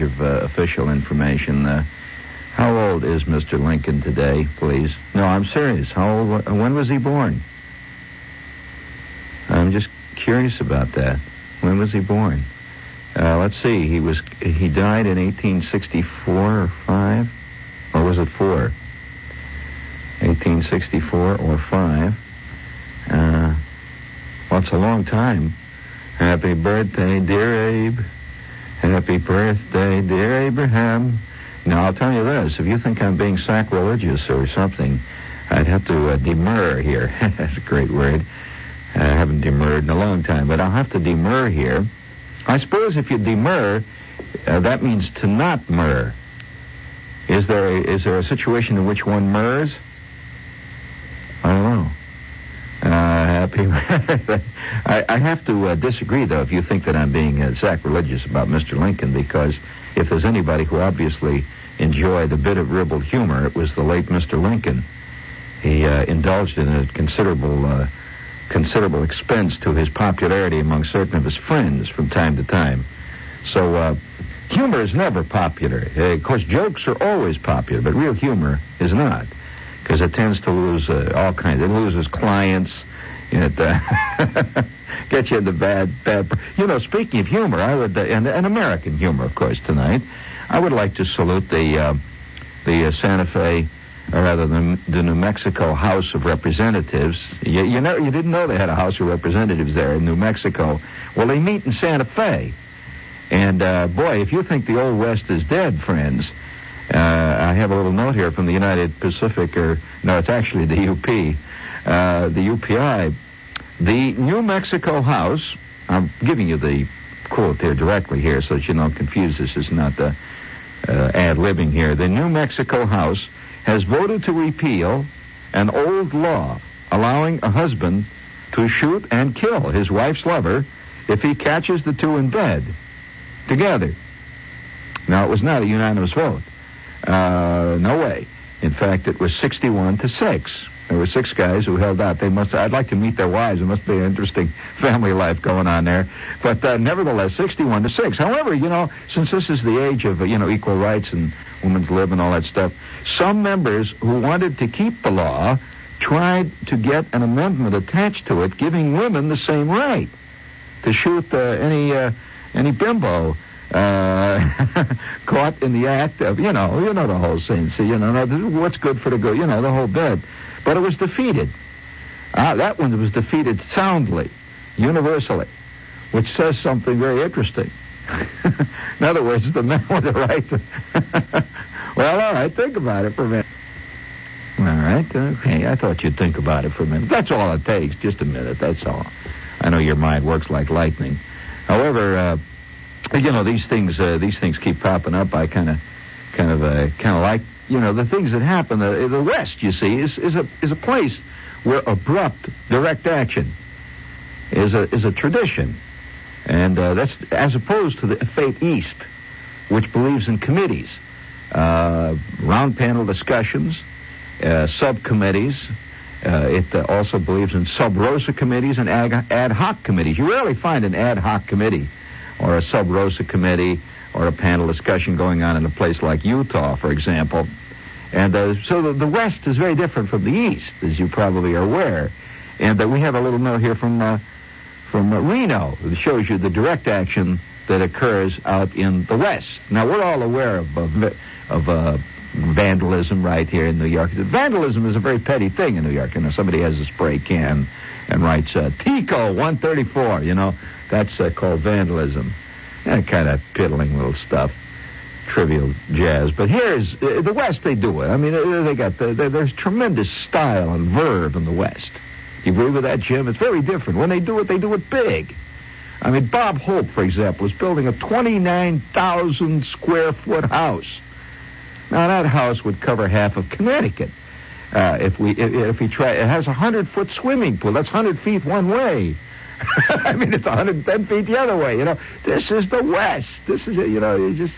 of uh, official information. Uh, how old is Mr. Lincoln today, please? No, I'm serious. How old? When was he born? I'm just curious about that. When was he born? Uh, let's see. He was he died in 1864 or five, or was it four? 1864 or five. Uh, well, it's a long time. Happy birthday, dear Abe. Happy birthday, dear Abraham. Now, I'll tell you this. If you think I'm being sacrilegious or something, I'd have to uh, demur here. That's a great word. I haven't demurred in a long time, but I'll have to demur here. I suppose if you demur, uh, that means to not mur. Is there a, is there a situation in which one murs? I don't know. I, I, have to uh, disagree, though, if you think that I'm being uh, sacrilegious about Mr. Lincoln, because if there's anybody who obviously enjoyed a bit of ribald humor, it was the late Mr. Lincoln. He uh, indulged in a considerable uh, considerable expense to his popularity among certain of his friends from time to time. So, uh, humor is never popular. Uh, of course, jokes are always popular, but real humor is not, because it tends to lose uh, all kinds. It loses clients. It uh, gets you into bad, bad. You know, speaking of humor, I would, uh, and, and American humor, of course, tonight. I would like to salute the uh, the Santa Fe or rather the, the New Mexico House of Representatives. You, you know, you didn't know they had a House of Representatives there in New Mexico. Well, they meet in Santa Fe. And uh, boy, if you think the old West is dead, friends, uh, I have a little note here from the United Pacific, or no, it's actually the UP, uh, the UPI. The New Mexico House. I'm giving you the quote there directly here, so that you don't confuse this. Is not the uh, ad libbing here. The New Mexico House has voted to repeal an old law allowing a husband to shoot and kill his wife's lover if he catches the two in bed together. Now, it was not a unanimous vote. Uh, no way. In fact, it was 61 to 6. There were six guys who held out. They must. I'd like to meet their wives. It must be an interesting family life going on there. But uh, nevertheless, 61 to six. However, you know, since this is the age of you know equal rights and women's lib and all that stuff, some members who wanted to keep the law tried to get an amendment attached to it, giving women the same right to shoot uh, any uh, any bimbo uh, caught in the act of, you know, you know the whole scene. See, you know, what's good for the good, you know, the whole bit. But it was defeated. Uh, that one was defeated soundly, universally, which says something very interesting. in other words, the men with the right well, all right, think about it for a minute. All right, okay. I thought you'd think about it for a minute. That's all it takes, just a minute. That's all. I know your mind works like lightning. However, uh, you know these things. Uh, these things keep popping up. I kind of, kind of, uh, kind of like you know, the things that happen. The, the West, you see, is, is a is a place where abrupt direct action is a is a tradition, and uh, that's as opposed to the fate East, which believes in committees, uh, round panel discussions, uh, subcommittees. Uh, it uh, also believes in sub rosa committees and ad, ad hoc committees. You rarely find an ad hoc committee or a sub rosa committee or a panel discussion going on in a place like Utah, for example. And uh, so the, the, West is very different from the East, as you probably are aware. And uh, we have a little note here from uh, from uh, Reno that shows you the direct action that occurs out in the West. Now we're all aware of of, uh, vandalism right here in New York. Vandalism is a very petty thing in New York. You know, somebody has a spray can and writes uh, Tico 134. You know, that's called vandalism. That kind of piddling little stuff trivial jazz. But here's uh, the West. They do it. I mean, uh, they got the, there's tremendous style and verve in the West. You agree with that, Jim? It's very different. When they do it, they do it big. I mean, Bob Hope, for example, is building a 29,000 square foot house. Now that house would cover half of Connecticut. Uh, if we if, we try, it has a hundred foot swimming pool. That's hundred feet one way. I mean, it's 110 feet the other way. You know, this is the West. This is, you know, you just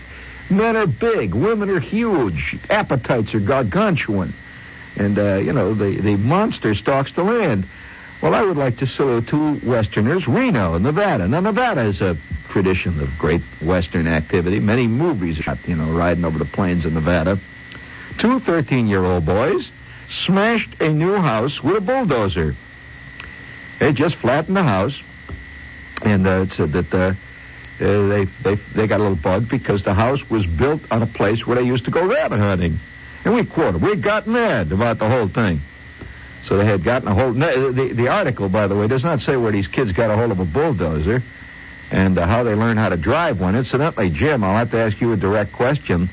men are big, women are huge, appetites are gargantuan, and uh, you know the the monster stalks the land. Well, I would like to salute two Westerners, Reno, and Nevada. Now, Nevada is a tradition of great Western activity. Many movies, are shot, you know, riding over the plains of Nevada. Two 13-year-old boys smashed a new house with a bulldozer. They just flattened the house, and uh, it said that uh, they, they they got a little bug because the house was built on a place where they used to go rabbit hunting, and we quartered. We got mad about the whole thing. So they had gotten a hold. The, the article, by the way, does not say where these kids got a hold of a bulldozer and uh, how they learned how to drive one. Incidentally, Jim, I'll have to ask you a direct question.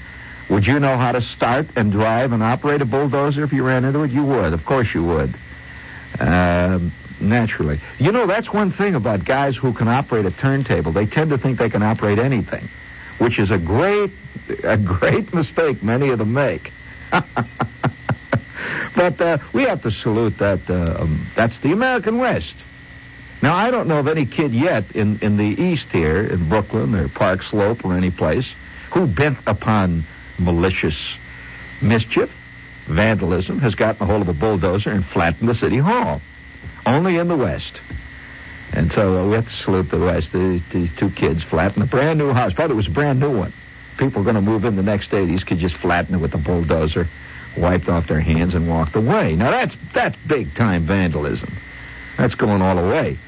Would you know how to start and drive and operate a bulldozer if you ran into it? You would. Of course you would. Uh, naturally. You know, that's one thing about guys who can operate a turntable. They tend to think they can operate anything, which is a great, a great mistake many of them make. but uh, we have to salute that. Uh, um, that's the American West. Now, I don't know of any kid yet in, in the East here, in Brooklyn or Park Slope or any place, who bent upon malicious mischief, vandalism, has gotten a hold of a bulldozer and flattened the city hall. Only in the West. And so uh, we have to salute the West. These, these two kids flattened a brand new house. Probably it was a brand new one. People are going to move in the next day. These kids just flattened it with a bulldozer, wiped off their hands, and walked away. Now that's that's big time vandalism. That's going all the way.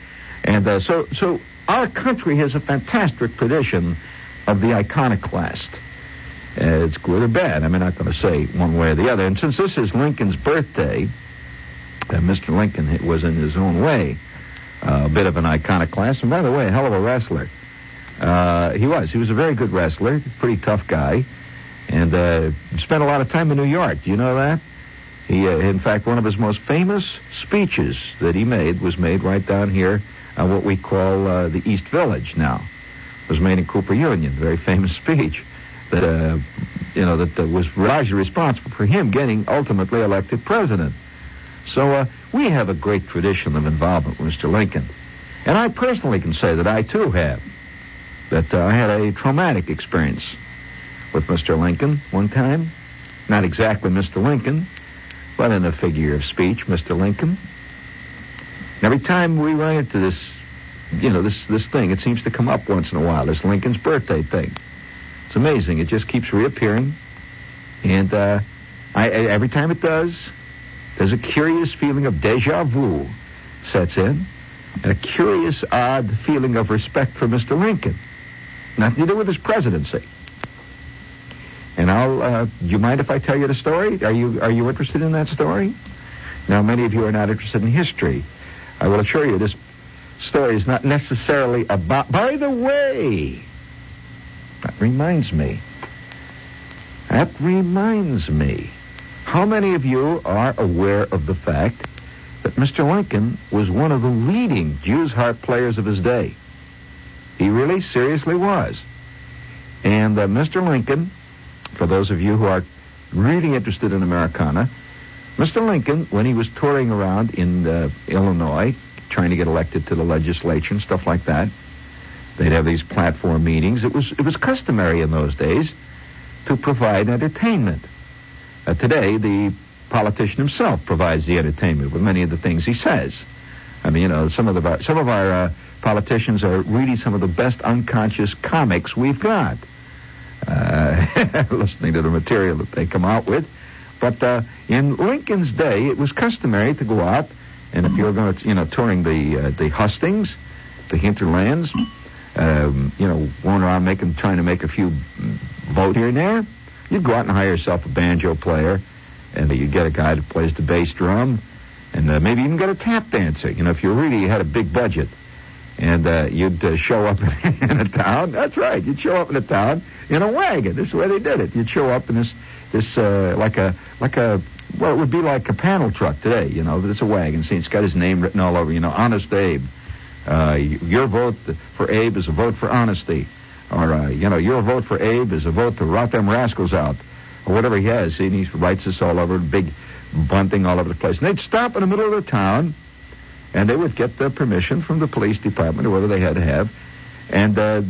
And uh, so so our country has a fantastic tradition of the iconoclast. Uh, it's good or bad. I'm not going to say one way or the other. And since this is Lincoln's birthday, uh, Mr. Lincoln was in his own way uh, a bit of an iconoclast, and by the way, a hell of a wrestler. Uh, he was. He was a very good wrestler, pretty tough guy, and uh, spent a lot of time in New York. Do you know that? He, uh, in fact, one of his most famous speeches that he made was made right down here on what we call uh, the East Village now. It was made in Cooper Union. Very famous speech that uh, you know that, that was largely responsible for him getting ultimately elected president. So uh, we have a great tradition of involvement with Mr. Lincoln. And I personally can say that I too have. That uh, I had a traumatic experience with Mr. Lincoln one time. Not exactly Mr. Lincoln, but in a figure of speech, Mr. Lincoln. Every time we run into this, you know, this this thing, it seems to come up once in a while. This Lincoln's birthday thing. It's amazing. It just keeps reappearing, and uh, I, I, every time it does, there's a curious feeling of deja vu sets in, and a curious, odd feeling of respect for Mr. Lincoln. Nothing to do with his presidency. And I'll. Uh, do you mind if I tell you the story? Are you Are you interested in that story? Now, many of you are not interested in history. I will assure you, this story is not necessarily about. By the way, that reminds me. That reminds me. How many of you are aware of the fact that Mr. Lincoln was one of the leading Jews harp players of his day? He really seriously was. And uh, Mr. Lincoln, for those of you who are really interested in Americana, Mr. Lincoln, when he was touring around in uh, Illinois, trying to get elected to the legislature and stuff like that, they'd have these platform meetings. It was it was customary in those days to provide entertainment. Uh, today, the politician himself provides the entertainment with many of the things he says. I mean, you know, some of the some of our uh, politicians are really some of the best unconscious comics we've got. Uh, listening to the material that they come out with, but uh, in Lincoln's day, it was customary to go out, and if you were going to, you know, touring the uh, the hustings, the hinterlands, um, you know, going around making, trying to make a few vote here and there, You'd go out and hire yourself a banjo player, and you'd get a guy that plays the bass drum, and uh, maybe even get a tap dancer. You know, if you really had a big budget, and uh, you'd uh, show up in a town. That's right. You'd show up in a town in a wagon. This is where they did it. You'd show up in this this uh, like a like a well, it would be like a panel truck today. You know, but it's a wagon. See, it's got his name written all over. You know, Honest Abe. Uh, your vote for Abe is a vote for honesty. Or, uh, you know, your vote for Abe is a vote to rot them rascals out. Or whatever he has. See, and he writes this all over, big bunting all over the place. And they'd stop in the middle of the town, and they would get the permission from the police department or whatever they had to have, and uh,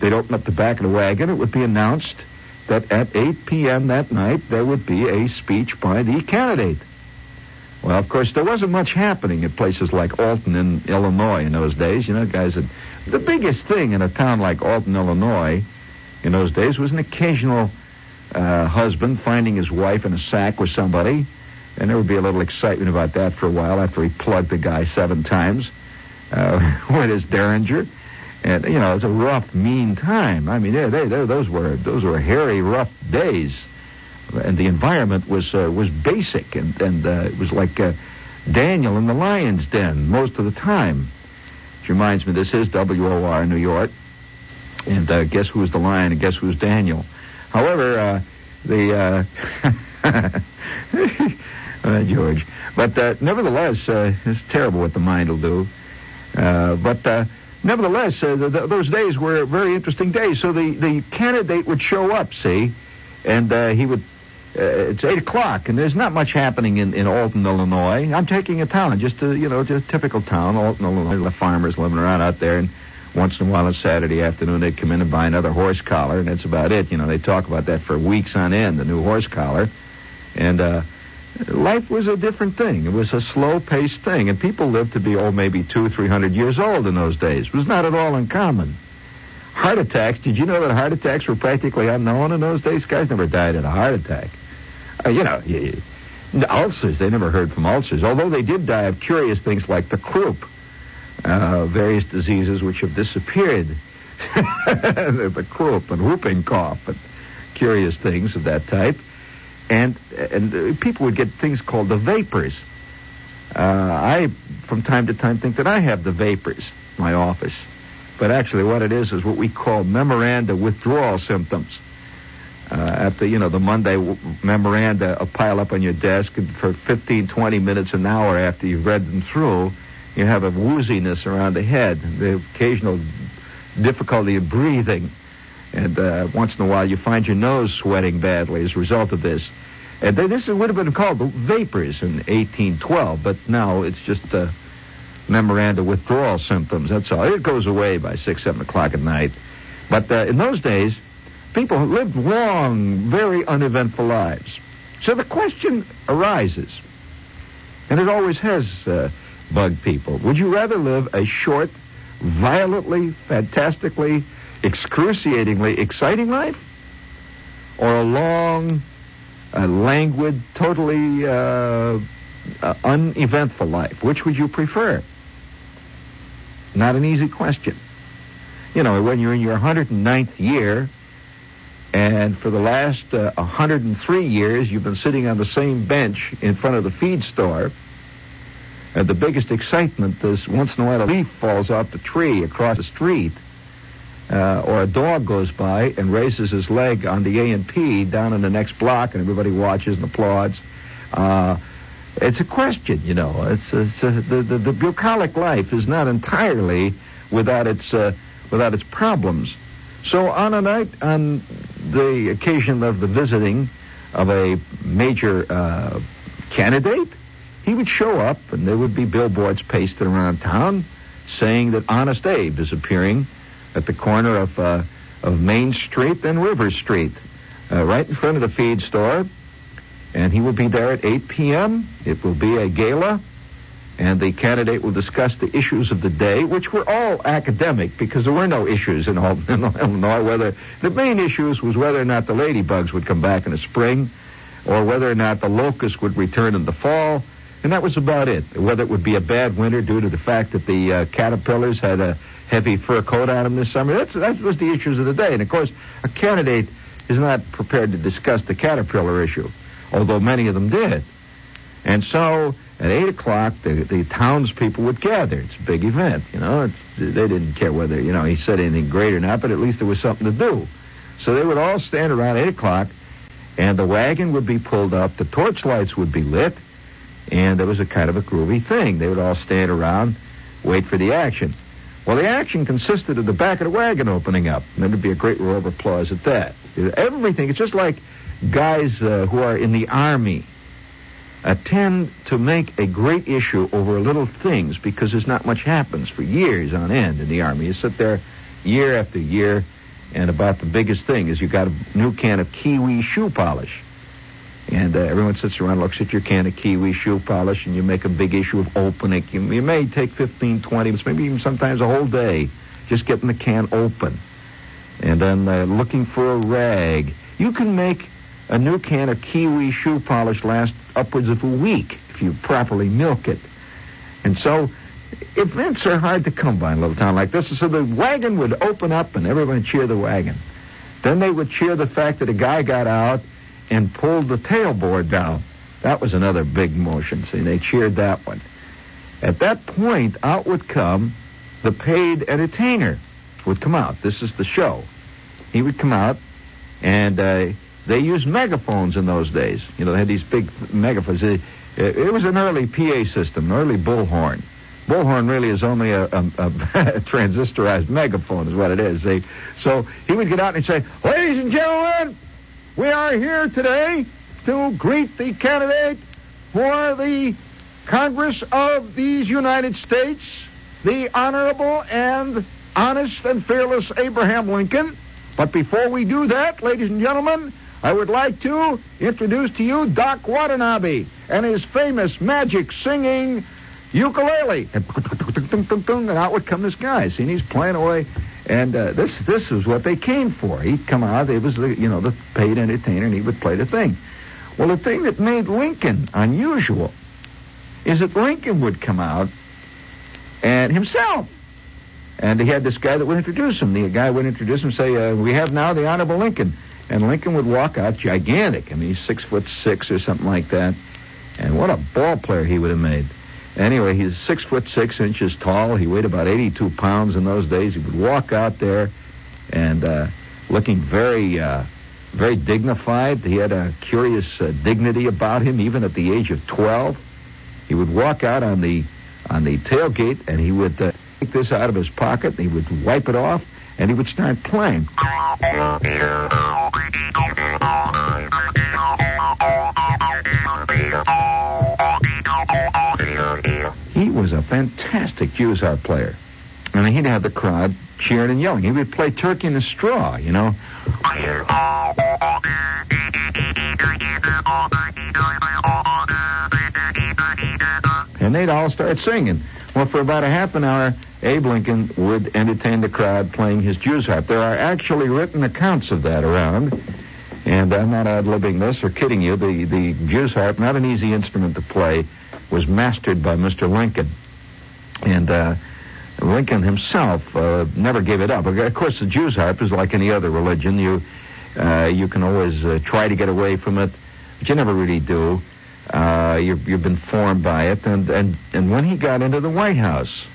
they'd open up the back of the wagon. It would be announced that at 8 p.m. that night there would be a speech by the candidate. Well, of course, there wasn't much happening at places like Alton in Illinois in those days. You know, guys, had, the biggest thing in a town like Alton, Illinois, in those days was an occasional uh, husband finding his wife in a sack with somebody, and there would be a little excitement about that for a while after he plugged the guy seven times uh, with his derringer. And you know, it was a rough, mean time. I mean, they, they, they, those were those were hairy, rough days and the environment was uh, was basic, and and uh, it was like uh, Daniel in the lion's den most of the time. Which reminds me, this is WOR New York, and uh, guess who's the lion and guess who's Daniel. However, uh, the uh, George, but nevertheless, it's terrible what the mind will do. but nevertheless, the, the, those days were very interesting days. So the, the candidate would show up, see, and uh, he would uh, it's eight o'clock, and there's not much happening in, in Alton, Illinois. I'm taking a town, just a you know, just a typical town, Alton, Illinois. The farmers living around out there, and once in a while on Saturday afternoon they come in and buy another horse collar, and that's about it. You know, they talk about that for weeks on end, the new horse collar, and uh, life was a different thing. It was a slow-paced thing, and people lived to be oh maybe two, three hundred years old in those days. It was not at all uncommon. Heart attacks. Did you know that heart attacks were practically unknown in those days? Guys never died of a heart attack. Uh, you know, ulcers, they never heard from ulcers, although they did die of curious things like the croup, uh, various diseases which have disappeared. the croup and whooping cough and curious things of that type. And, and uh, people would get things called the vapors. Uh, I, from time to time, think that I have the vapors, in my office. But actually, what it is is what we call memoranda withdrawal symptoms uh, after you know the Monday w- memoranda pile up on your desk for 15, 20 minutes, an hour after you've read them through, you have a wooziness around the head, the occasional difficulty of breathing, and uh, once in a while you find your nose sweating badly as a result of this. And this would have been called the vapors in 1812, but now it's just memoranda withdrawal symptoms. That's all. It goes away by six, seven o'clock at night. But uh, in those days, people who lived long, very uneventful lives. So the question arises, and it always has uh, bugged people. Would you rather live a short, violently, fantastically, excruciatingly exciting life? Or a long, uh, languid, totally uh, uh, uneventful life? Which would you prefer? Not an easy question. You know, when you're in your 109th year, and for the last uh, 103 years, you've been sitting on the same bench in front of the feed store. And the biggest excitement is once in a while a leaf falls off the tree across the street, uh, or a dog goes by and raises his leg on the A and P down in the next block, and everybody watches and applauds. Uh, it's a question, you know. It's, it's a, the, the, the bucolic life is not entirely without its uh, without its problems. So on a night, on the occasion of the visiting of a major uh, candidate, he would show up and there would be billboards pasted around town saying that Honest Abe is appearing at the corner of, uh, of Main Street and River Street, uh, right in front of the feed store. And he will be there at 8 p.m. It will be a gala and the candidate will discuss the issues of the day, which were all academic because there were no issues in all Illinois. Whether the main issues was whether or not the ladybugs would come back in the spring, or whether or not the locusts would return in the fall, and that was about it. Whether it would be a bad winter due to the fact that the uh, caterpillars had a heavy fur coat on them this summer. That's that was the issues of the day, and of course, a candidate is not prepared to discuss the caterpillar issue, although many of them did. And so at 8 o'clock, the, the townspeople would gather. It's a big event, you know. It's, they didn't care whether, you know, he said anything great or not, but at least there was something to do. So they would all stand around 8 o'clock, and the wagon would be pulled up, the torchlights would be lit, and there was a kind of a groovy thing. They would all stand around, wait for the action. Well, the action consisted of the back of the wagon opening up, and there'd be a great roar of applause at that. Everything, it's just like guys uh, who are in the army uh, tend to make a great issue over little things because there's not much happens for years on end in the Army. You sit there year after year, and about the biggest thing is you got a new can of Kiwi shoe polish. And uh, everyone sits around, looks at your can of Kiwi shoe polish, and you make a big issue of opening. You, you may take 15, 20 minutes, maybe even sometimes a whole day, just getting the can open. And then uh, looking for a rag. You can make a new can of Kiwi shoe polish lasts upwards of a week if you properly milk it. And so events are hard to come by in a little town like this. So the wagon would open up and everyone would cheer the wagon. Then they would cheer the fact that a guy got out and pulled the tailboard down. That was another big motion. See, they cheered that one. At that point, out would come the paid entertainer. Would come out. This is the show. He would come out, and uh, they used megaphones in those days. You know, they had these big megaphones. It, uh, it was an early PA system, an early bullhorn. Bullhorn really is only a, a, a transistorized megaphone, is what it is. They, so he would get out and say, "Ladies and gentlemen, we are here today to greet the candidate for the Congress of these United States, the Honorable and Honest and Fearless Abraham Lincoln." But before we do that, ladies and gentlemen, I would like to introduce to you Doc Watanabe and his famous magic singing ukulele. And, out would come this guy. See, and he's playing away. And uh, this this was what they came for. He'd come out. It was the you know the paid entertainer, and he would play the thing. Well, the thing that made Lincoln unusual is that Lincoln would come out and himself. And he had this guy that would introduce him. The guy would introduce him, say, uh, "We have now the Honorable Lincoln." And Lincoln would walk out gigantic. I mean, he's six foot six or something like that. And what a ball player he would have made. Anyway, he's six foot six inches tall. He weighed about 82 pounds in those days. He would walk out there and uh, looking very, uh, very dignified. He had a curious uh, dignity about him, even at the age of 12. He would walk out on the on the tailgate and he would uh, take this out of his pocket and he would wipe it off and he would start playing. He was a fantastic harp player. And he'd have the crowd cheering and yelling. He would play Turkey in the Straw, you know. And they'd all start singing. Well, for about a half an hour, Abe Lincoln would entertain the crowd playing his Jews harp. There are actually written accounts of that around, and I'm not ad-libbing this or kidding you. The the Jews harp, not an easy instrument to play, was mastered by Mr. Lincoln, and uh, Lincoln himself uh, never gave it up. Of course, the Jews harp is like any other religion. You uh, you can always uh, try to get away from it, but you never really do. Uh, you you've been formed by it, and and and when he got into the White House.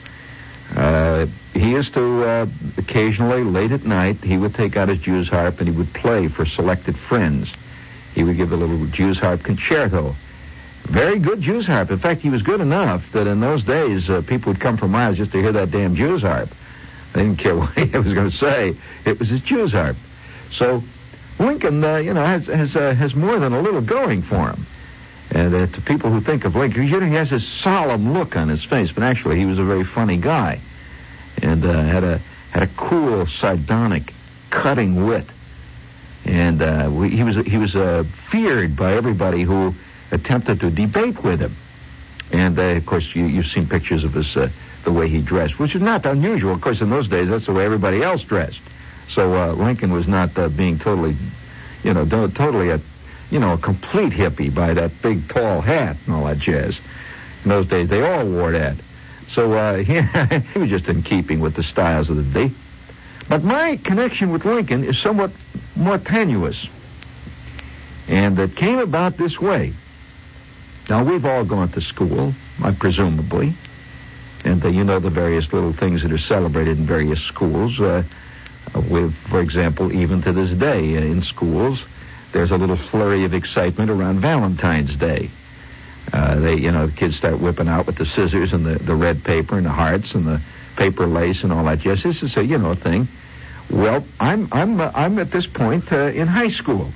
Uh, he used to uh, occasionally, late at night, he would take out his Jews harp and he would play for selected friends. He would give a little Jews harp concerto. Very good Jews harp. In fact, he was good enough that in those days uh, people would come for miles just to hear that damn Jews harp. They didn't care what he was going to say. It was his Jews harp. So Lincoln, uh, you know, has has uh, has more than a little going for him. And uh, to people who think of Lincoln, you know, he has this solemn look on his face, but actually he was a very funny guy, and uh, had a had a cool, sardonic, cutting wit, and uh, we, he was he was uh, feared by everybody who attempted to debate with him. And uh, of course, you, you've seen pictures of his uh, the way he dressed, which is not unusual. Of course, in those days, that's the way everybody else dressed. So Lincoln was not being totally, you know, totally a you know, a complete hippie by that big tall hat and all that jazz. In those days, they all wore that. So uh, he, he was just in keeping with the styles of the day. But my connection with Lincoln is somewhat more tenuous. And it came about this way. Now, we've all gone to school, uh, presumably. And uh, you know the various little things that are celebrated in various schools. Uh, with, for example, even to this day uh, in schools, there's a little flurry of excitement around Valentine's Day. Uh, they, you know, the kids start whipping out with the scissors and the, the red paper and the hearts and the paper lace and all that. Yes, this is a, you know, thing. Well, I'm, I'm, uh, I'm at this point uh, in high school.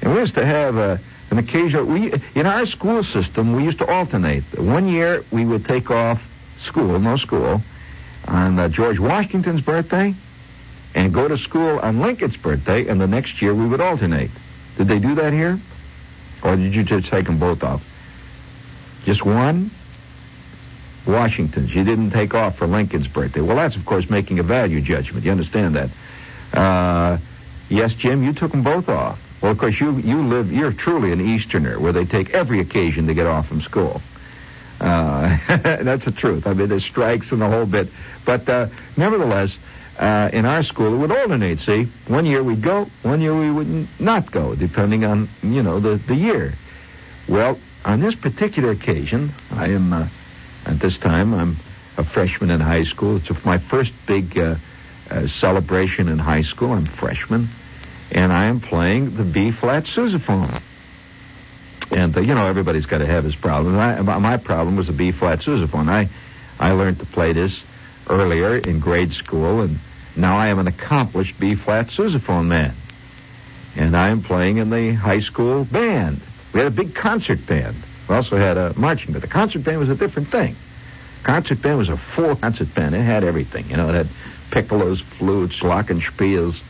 And we used to have a, an occasion. We in our school system we used to alternate. One year we would take off school, no school, on uh, George Washington's birthday, and go to school on Lincoln's birthday, and the next year we would alternate. Did they do that here, or did you just take them both off? Just one. Washington's. You didn't take off for Lincoln's birthday. Well, that's of course making a value judgment. You understand that? Uh, yes, Jim, you took them both off. Well, of course, you you live. You're truly an Easterner, where they take every occasion to get off from school. Uh, that's the truth. I mean, there's strikes and the whole bit. But uh, nevertheless, uh, in our school, it would alternate. See, one year we'd go, one year we would not go, depending on you know the the year. Well, on this particular occasion, I am uh, at this time I'm a freshman in high school. It's my first big uh, uh, celebration in high school. I'm freshman, and I am playing the B flat sousaphone. And uh, you know everybody's got to have his problem. I, my problem was the B flat sousaphone. I I learned to play this earlier in grade school, and now I am an accomplished B flat sousaphone man. And I am playing in the high school band. We had a big concert band. We also had a marching band. The concert band was a different thing. Concert band was a full concert band. It had everything. You know, it had piccolos, flutes, glockenspiels.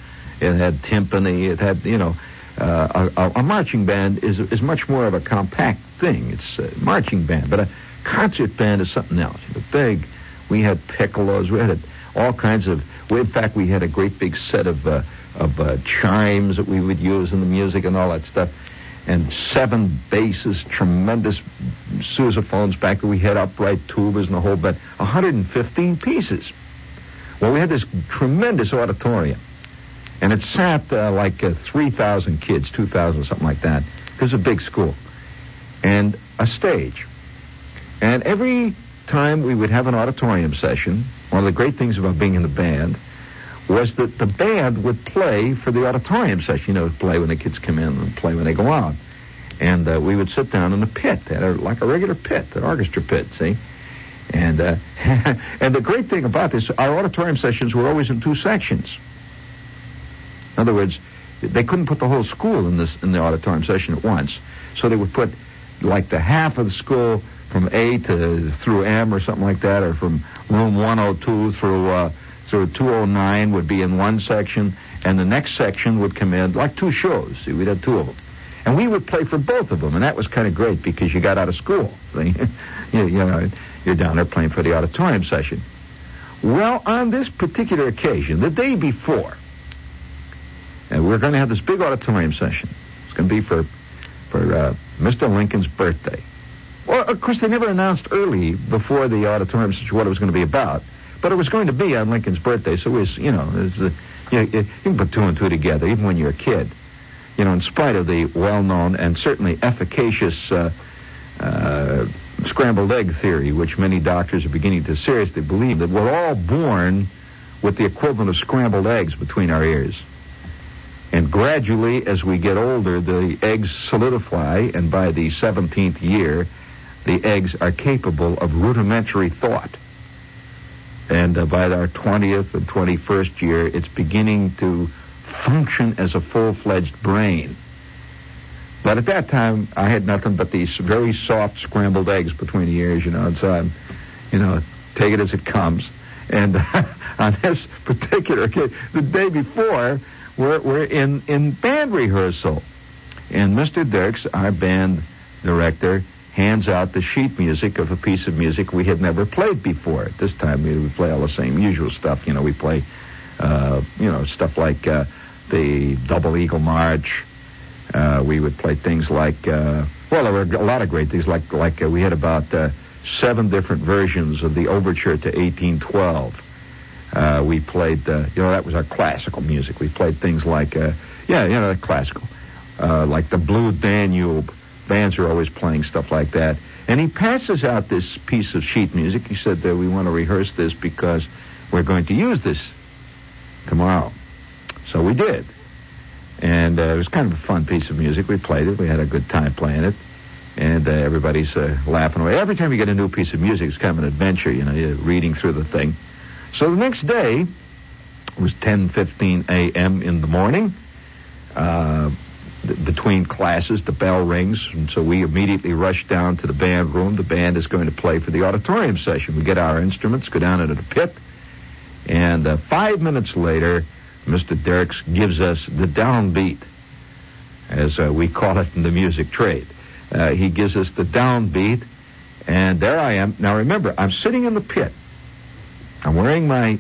It had timpani. It had, you know, uh, a, a, marching band is is much more of a compact thing. It's a marching band, but a concert band is something else. The big, we had piccolos. We had all kinds of. In fact, we had a great big set of uh, of uh, chimes that we would use in the music and all that stuff and seven basses, tremendous sousaphones back. We had upright tubas and the whole bit. 115 pieces. Well, we had this tremendous auditorium, and it sat uh, like uh, 3,000 kids, 2,000, something like that. It was a big school. And a stage. And every time we would have an auditorium session, one of the great things about being in the band was that the band would play for the auditorium session. You know, play when the kids come in and play when they go out. And uh, we would sit down in the pit, like a regular pit, an orchestra pit, see? And uh, and the great thing about this, our auditorium sessions were always in two sections. In other words, they couldn't put the whole school in this in the auditorium session at once, so they would put like the half of the school from A to through M or something like that, or from room 102 through uh, so 209 would be in one section, and the next section would come in like two shows. See, we'd have two of them. And we would play for both of them, and that was kind of great because you got out of school. See? you, you know, you're down there playing for the auditorium session. Well, on this particular occasion, the day before, and we're going to have this big auditorium session. It's going to be for for uh, Mr. Lincoln's birthday. Well, of course, they never announced early before the auditorium what it was going to be about. But it was going to be on Lincoln's birthday, so it was, you know, was, uh, you, you, can put two and two together, even when you're a kid. You know, in spite of the well-known and certainly efficacious uh, uh, scrambled egg theory, which many doctors are beginning to seriously believe that we're all born with the equivalent of scrambled eggs between our ears. And gradually, as we get older, the eggs solidify, and by the 17th year, the eggs are capable of rudimentary thought. And uh, by our 20th and 21st year, it's beginning to function as a full-fledged brain. But at that time, I had nothing but these very soft scrambled eggs between the ears, you know, and so I'm, you know, take it as it comes. And on this particular occasion, the day before, we're, we're in, in band rehearsal. And Mr. Dirks, our band director, hands out the sheet music of a piece of music we had never played before. At this time, we play all the same usual stuff. You know, we play, uh, you know, stuff like uh, the Double Eagle March. Uh, we would play things like, uh, well, there were a lot of great things. Like, like uh, we had about uh, seven different versions of the Overture to 1812. Uh, we played, you know, that was our classical music. We played things like, yeah, you know, classical, like the Blue Danube, bands are always playing stuff like that. And he passes out this piece of sheet music. He said that we want to rehearse this because we're going to use this tomorrow. So we did. And uh, it was kind of a fun piece of music. We played it. We had a good time playing it. And uh, everybody's uh, laughing away. Every time you get a new piece of music, it's kind of an adventure, you know, you're reading through the thing. So the next day, it was 10.15 a.m. in the morning. Between classes, the bell rings, and so we immediately rush down to the band room. The band is going to play for the auditorium session. We get our instruments, go down into the pit, and uh, five minutes later, Mr. Derricks gives us the downbeat, as uh, we call it in the music trade. Uh, he gives us the downbeat, and there I am. Now remember, I'm sitting in the pit. I'm wearing my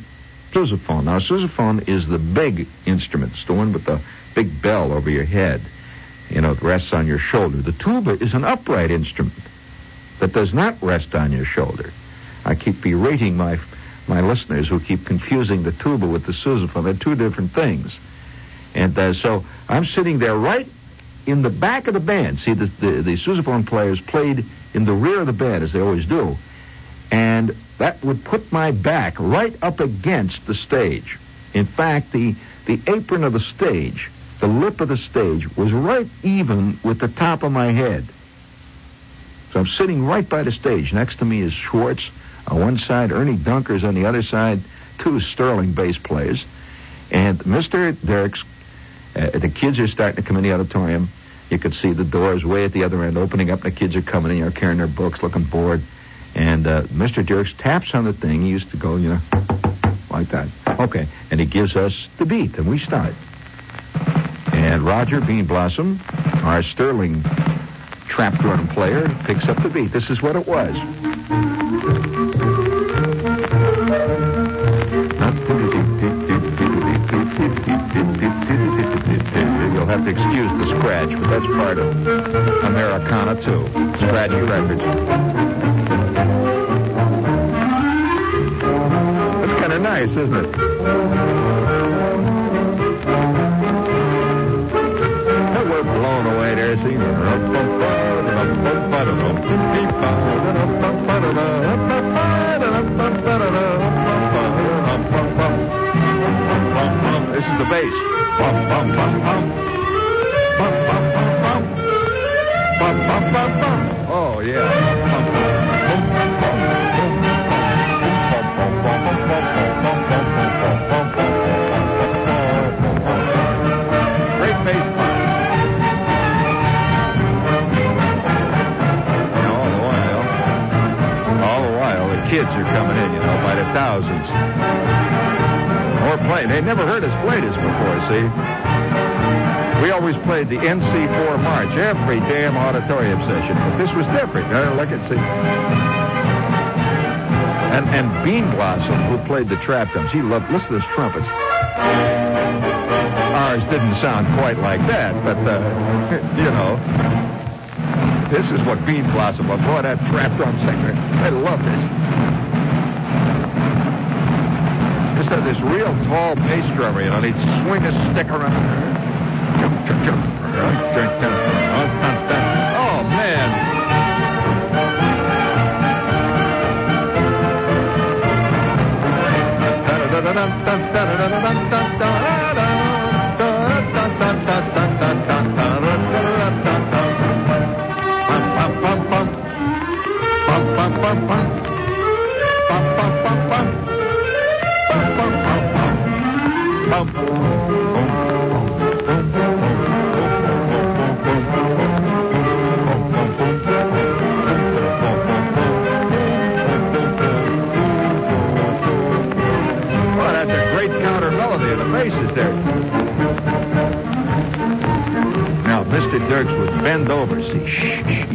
sousaphone. Now, sousaphone is the big instrument. It's the one with the big bell over your head. You know, it rests on your shoulder. The tuba is an upright instrument that does not rest on your shoulder. I keep berating my my listeners who keep confusing the tuba with the sousaphone. They're two different things. And uh, so I'm sitting there right in the back of the band. See, the, the, the sousaphone players played in the rear of the band, as they always do. And that would put my back right up against the stage. In fact, the, the apron of the stage, the lip of the stage, was right even with the top of my head. So I'm sitting right by the stage. Next to me is Schwartz on one side, Ernie Dunkers on the other side, two sterling bass players. And Mr. Derricks, uh, the kids are starting to come in the auditorium. You could see the doors way at the other end opening up. The kids are coming in, you know, carrying their books, looking bored. And uh, Mr. Derricks taps on the thing. He used to go, you know, like that. Okay. And he gives us the beat, and we start. And Roger Bean Blossom, our sterling trap drum player, picks up the beat. This is what it was. You'll have to excuse the scratch, but that's part of Americana too. Scratchy records. That's kind of nice, isn't it? This is the bass. See? We always played the NC4 March every damn auditorium session, but this was different. Look and see. And, and Bean Blossom, who played the trap drums, he loved, listen to those trumpets. Ours didn't sound quite like that, but, uh, you know, this is what Bean Blossom was. Boy, that trap drum singer, I love this of this real tall pace driver, you know, and he'd swing his stick around. Oh, man. Shh, shh, shh,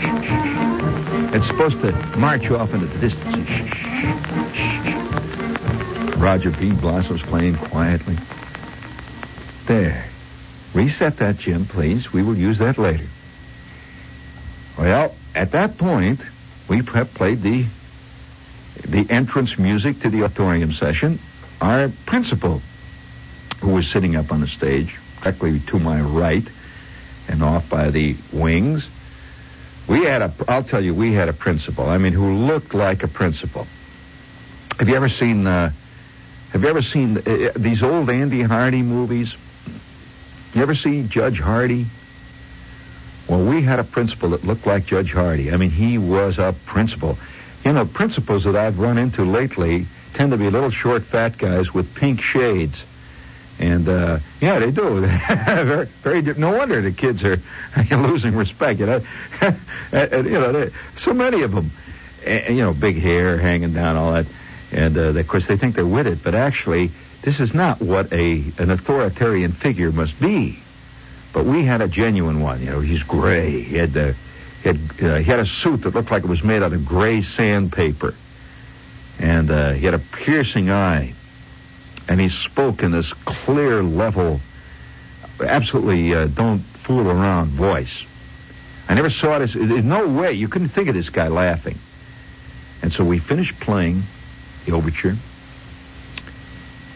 shh, shh. It's supposed to march you off into the distance. shh, shh, shh. Roger Bean Blossom's playing quietly. There. Reset that, Jim, please. We will use that later. Well, at that point, we played the the entrance music to the auditorium session. Our principal, who was sitting up on the stage, directly to my right, and off by the wings, we had a. I'll tell you, we had a principal. I mean, who looked like a principal. Have you ever seen? Uh, have you ever seen uh, these old Andy Hardy movies? You ever see Judge Hardy? Well, we had a principal that looked like Judge Hardy. I mean, he was a principal. You know, principals that I've run into lately tend to be little short, fat guys with pink shades. And uh, yeah, they do. very, very. No wonder the kids are losing respect. You know, and, you know, they, so many of them. And, you know, big hair hanging down, all that, and uh, they, of course they think they're with it, but actually, this is not what a an authoritarian figure must be. But we had a genuine one. You know, he's gray. He had the, he had uh, he had a suit that looked like it was made out of gray sandpaper, and uh, he had a piercing eye, and he spoke in this clear, level, absolutely uh, don't fool around voice. I never saw this. There's no way you couldn't think of this guy laughing. And so we finished playing the overture,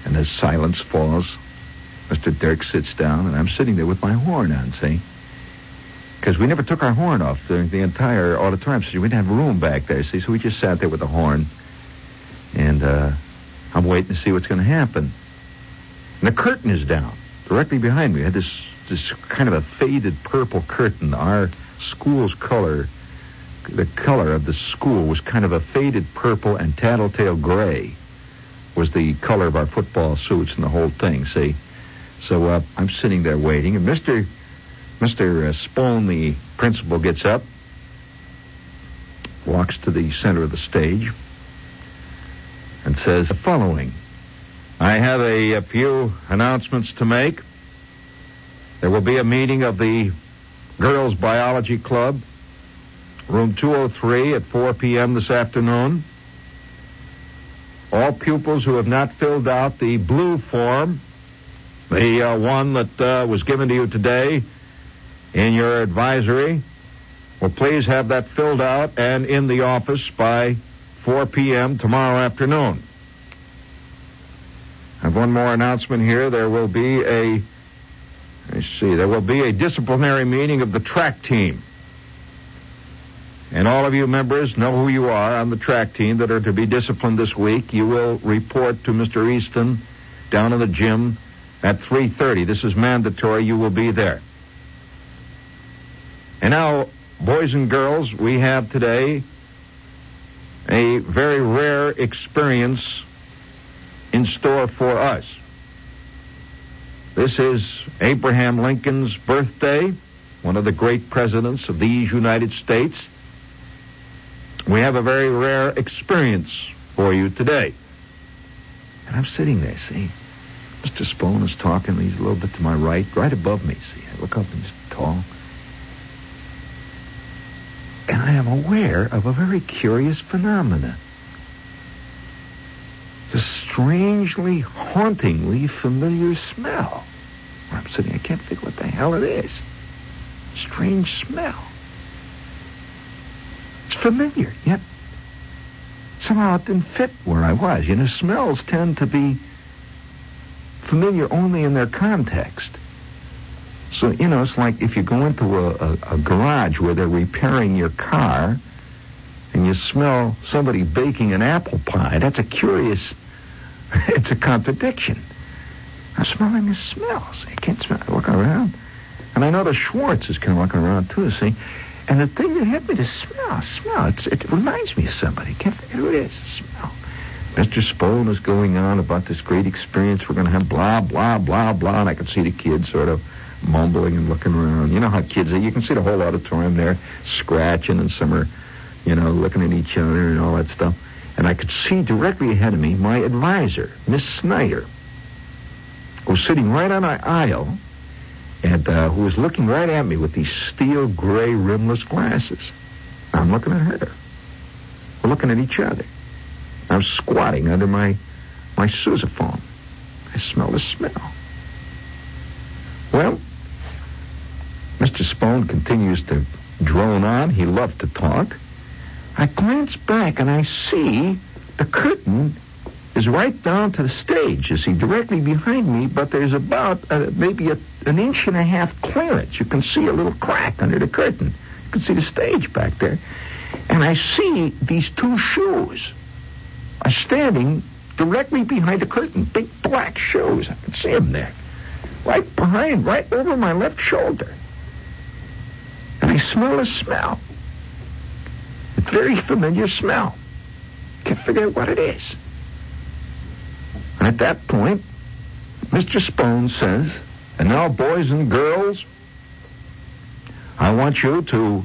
and as silence falls, Mr. Dirk sits down, and I'm sitting there with my horn on, see? Because we never took our horn off during the entire auditorium, so we didn't have room back there, see? So we just sat there with the horn, and uh, I'm waiting to see what's going to happen. And the curtain is down directly behind me. I had this this kind of a faded purple curtain. Our school's color, the color of the school was kind of a faded purple and tattletale gray was the color of our football suits and the whole thing, see? So uh, I'm sitting there waiting, and Mr. Mr. Uh, Spone, the principal, gets up, walks to the center of the stage, and says the following. I have a, a few announcements to make. There will be a meeting of the Girls Biology Club, room 203 at 4 p.m. this afternoon. All pupils who have not filled out the blue form, the uh, one that uh, was given to you today in your advisory, will please have that filled out and in the office by 4 p.m. tomorrow afternoon. I have one more announcement here. There will be a, let's see, there will be a disciplinary meeting of the track team. And all of you members know who you are on the track team that are to be disciplined this week. You will report to Mr. Easton down in the gym at 3.30. This is mandatory. You will be there. And now, boys and girls, we have today a very rare experience in store for us. This is Abraham Lincoln's birthday, one of the great presidents of these United States. We have a very rare experience for you today. And I'm sitting there, see? Mr. Spone is talking. He's a little bit to my right, right above me. See, I look up and he's tall. And I am aware of a very curious phenomenon. The strangely, hauntingly familiar smell. I'm sitting, I can't think what the hell it is. Strange smell. It's familiar, yet somehow it didn't fit where I was. You know, smells tend to be familiar only in their context. So, you know, it's like if you go into a, a, a garage where they're repairing your car and you smell somebody baking an apple pie, that's a curious, it's a contradiction. I'm smelling the smells. I can't smell. I around. And I know the Schwartz is kind of looking around too, see? And the thing that hit me, the smell, smell, it reminds me of somebody. Can't think who it is. Smell. Mr. Spone is going on about this great experience we're going to have, blah, blah, blah, blah. And I can see the kids sort of mumbling and looking around. You know how kids are. You can see the whole auditorium there scratching and some are, you know, looking at each other and all that stuff. And I could see directly ahead of me my advisor, Miss Snyder, who was sitting right on an aisle and uh, who was looking right at me with these steel gray rimless glasses. I'm looking at her. We're looking at each other. I'm squatting under my my sousaphone. I smell the smell. Well, Mr. Spone continues to drone on. He loved to talk. I glance back and I see the curtain is right down to the stage. You see, directly behind me, but there's about uh, maybe a, an inch and a half clearance. You can see a little crack under the curtain. You can see the stage back there. And I see these two shoes are standing directly behind the curtain. Big black shoes. I can see them there. Right behind, right over my left shoulder. Smell a smell. A very familiar smell. Can't figure out what it is. And at that point, Mr. Spohn says, and now, boys and girls, I want you to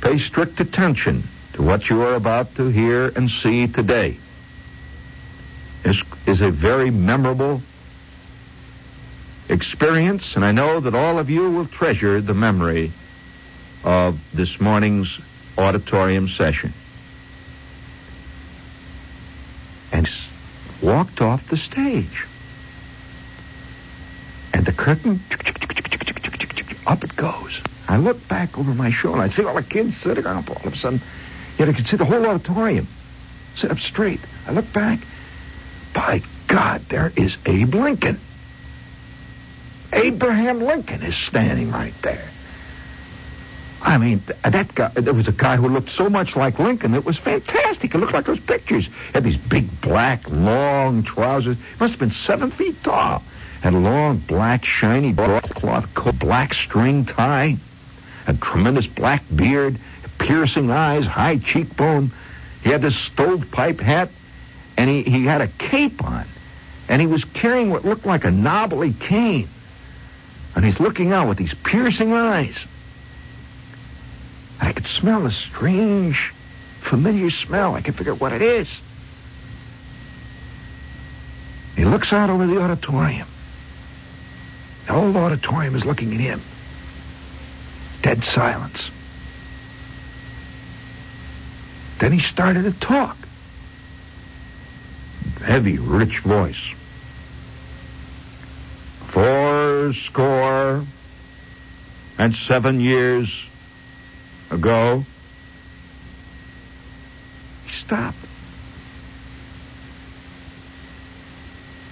pay strict attention to what you are about to hear and see today. This is a very memorable experience, and I know that all of you will treasure the memory of this morning's auditorium session. And walked off the stage. And the curtain, up it goes. I look back over my shoulder. I see all the kids sitting up all of a sudden. Yet I can see the whole auditorium sit up straight. I look back. By God, there is Abe Lincoln. Abraham Lincoln is standing right there. I mean, that guy, there was a guy who looked so much like Lincoln. It was fantastic. It looked like those pictures. Had these big, black, long trousers. He must have been seven feet tall. Had a long, black, shiny broadcloth coat, black string tie, a tremendous black beard, piercing eyes, high cheekbone. He had this stovepipe hat, and he, he had a cape on. And he was carrying what looked like a knobbly cane. And he's looking out with these piercing eyes. Smell a strange, familiar smell. I can figure out what it is. He looks out over the auditorium. The whole auditorium is looking at him. Dead silence. Then he started to talk. Heavy, rich voice. Four score and seven years ago. He stopped.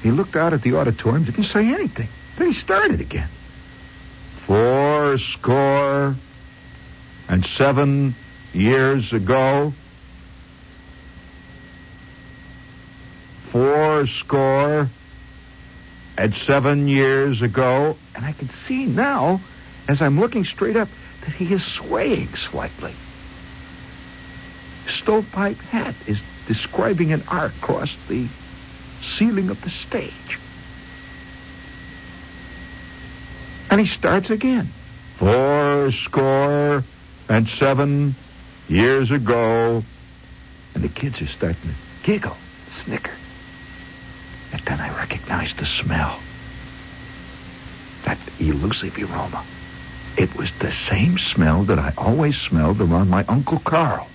He looked out at the auditorium, didn't say anything. Then he started again. Four score and seven years ago. Four score and seven years ago. And I can see now, as I'm looking straight up, that he is swaying slightly. Stovepipe hat is describing an arc across the ceiling of the stage. And he starts again. Four score and seven years ago. And the kids are starting to giggle, snicker. And then I recognize the smell. That elusive aroma. It was the same smell that I always smelled around my Uncle Carl.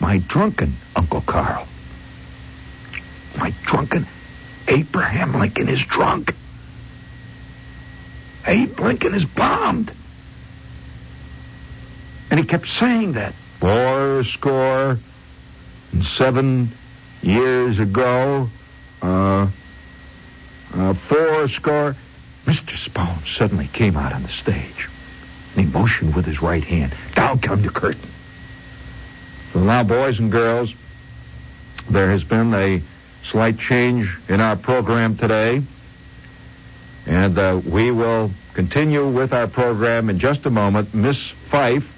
My drunken Uncle Carl. My drunken Abraham Lincoln is drunk. Abe Lincoln is bombed. And he kept saying that. Four score and seven years ago, uh, uh, four score. Mr. Spohn suddenly came out on the stage. And he motioned with his right hand. Down come the curtain. So now, boys and girls, there has been a slight change in our program today. And uh, we will continue with our program in just a moment. Miss Fife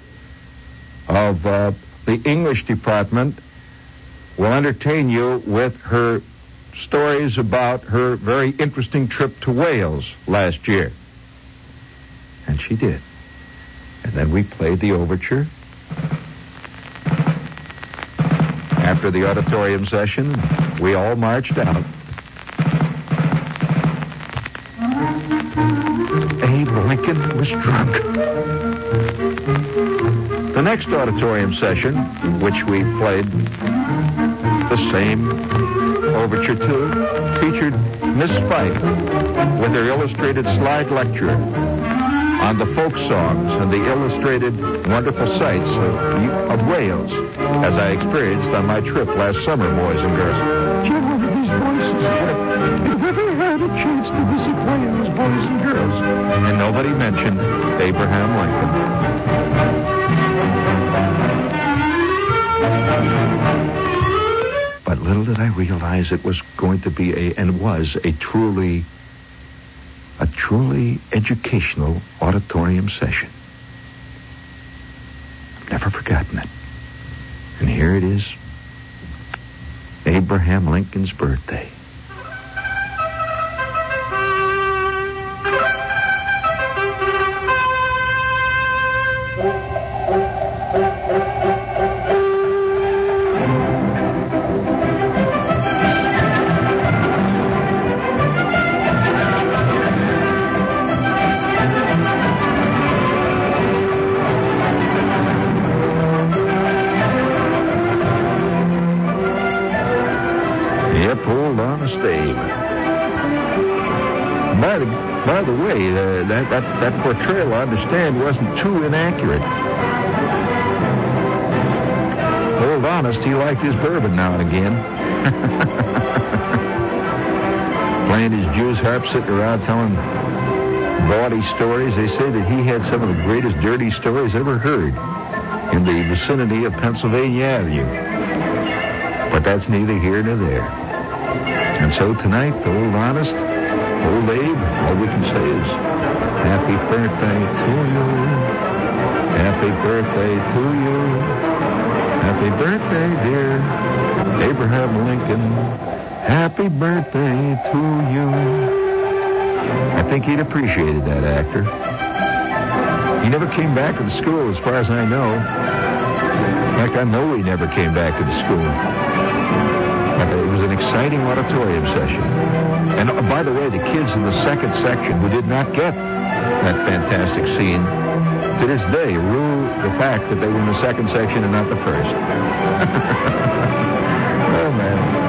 of uh, the English department will entertain you with her stories about her very interesting trip to Wales last year. And she did. And then we played the overture. After the auditorium session, we all marched out. Abe Lincoln was drunk. The next auditorium session, which we played the same overture to, featured Miss Fife with her illustrated slide lecture on the folk songs and the illustrated wonderful sights of, of Wales, as I experienced on my trip last summer, boys and girls. Gentlemen, these voices, if ever had a chance to visit Wales, boys and girls, and nobody mentioned Abraham Lincoln. Little did I realize it was going to be a, and was, a truly a truly educational auditorium session. I've never forgotten it. And here it is Abraham Lincoln's birthday. By the, by the way, uh, that, that, that portrayal, I understand, wasn't too inaccurate. Old Honest, he liked his bourbon now and again. Playing his Jews harp, sitting around telling gaudy stories. They say that he had some of the greatest dirty stories ever heard in the vicinity of Pennsylvania Avenue. But that's neither here nor there. And so tonight, the old honest, old Abe, all we can say is, happy birthday to you. Happy birthday to you. Happy birthday, dear Abraham Lincoln. Happy birthday to you. I think he'd appreciated that actor. He never came back to the school, as far as I know. In fact, I know he never came back to the school. It was an exciting auditorium session. And uh, by the way, the kids in the second section who did not get that fantastic scene, to this day, rue the fact that they were in the second section and not the first. oh, man.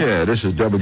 Yeah, this is W.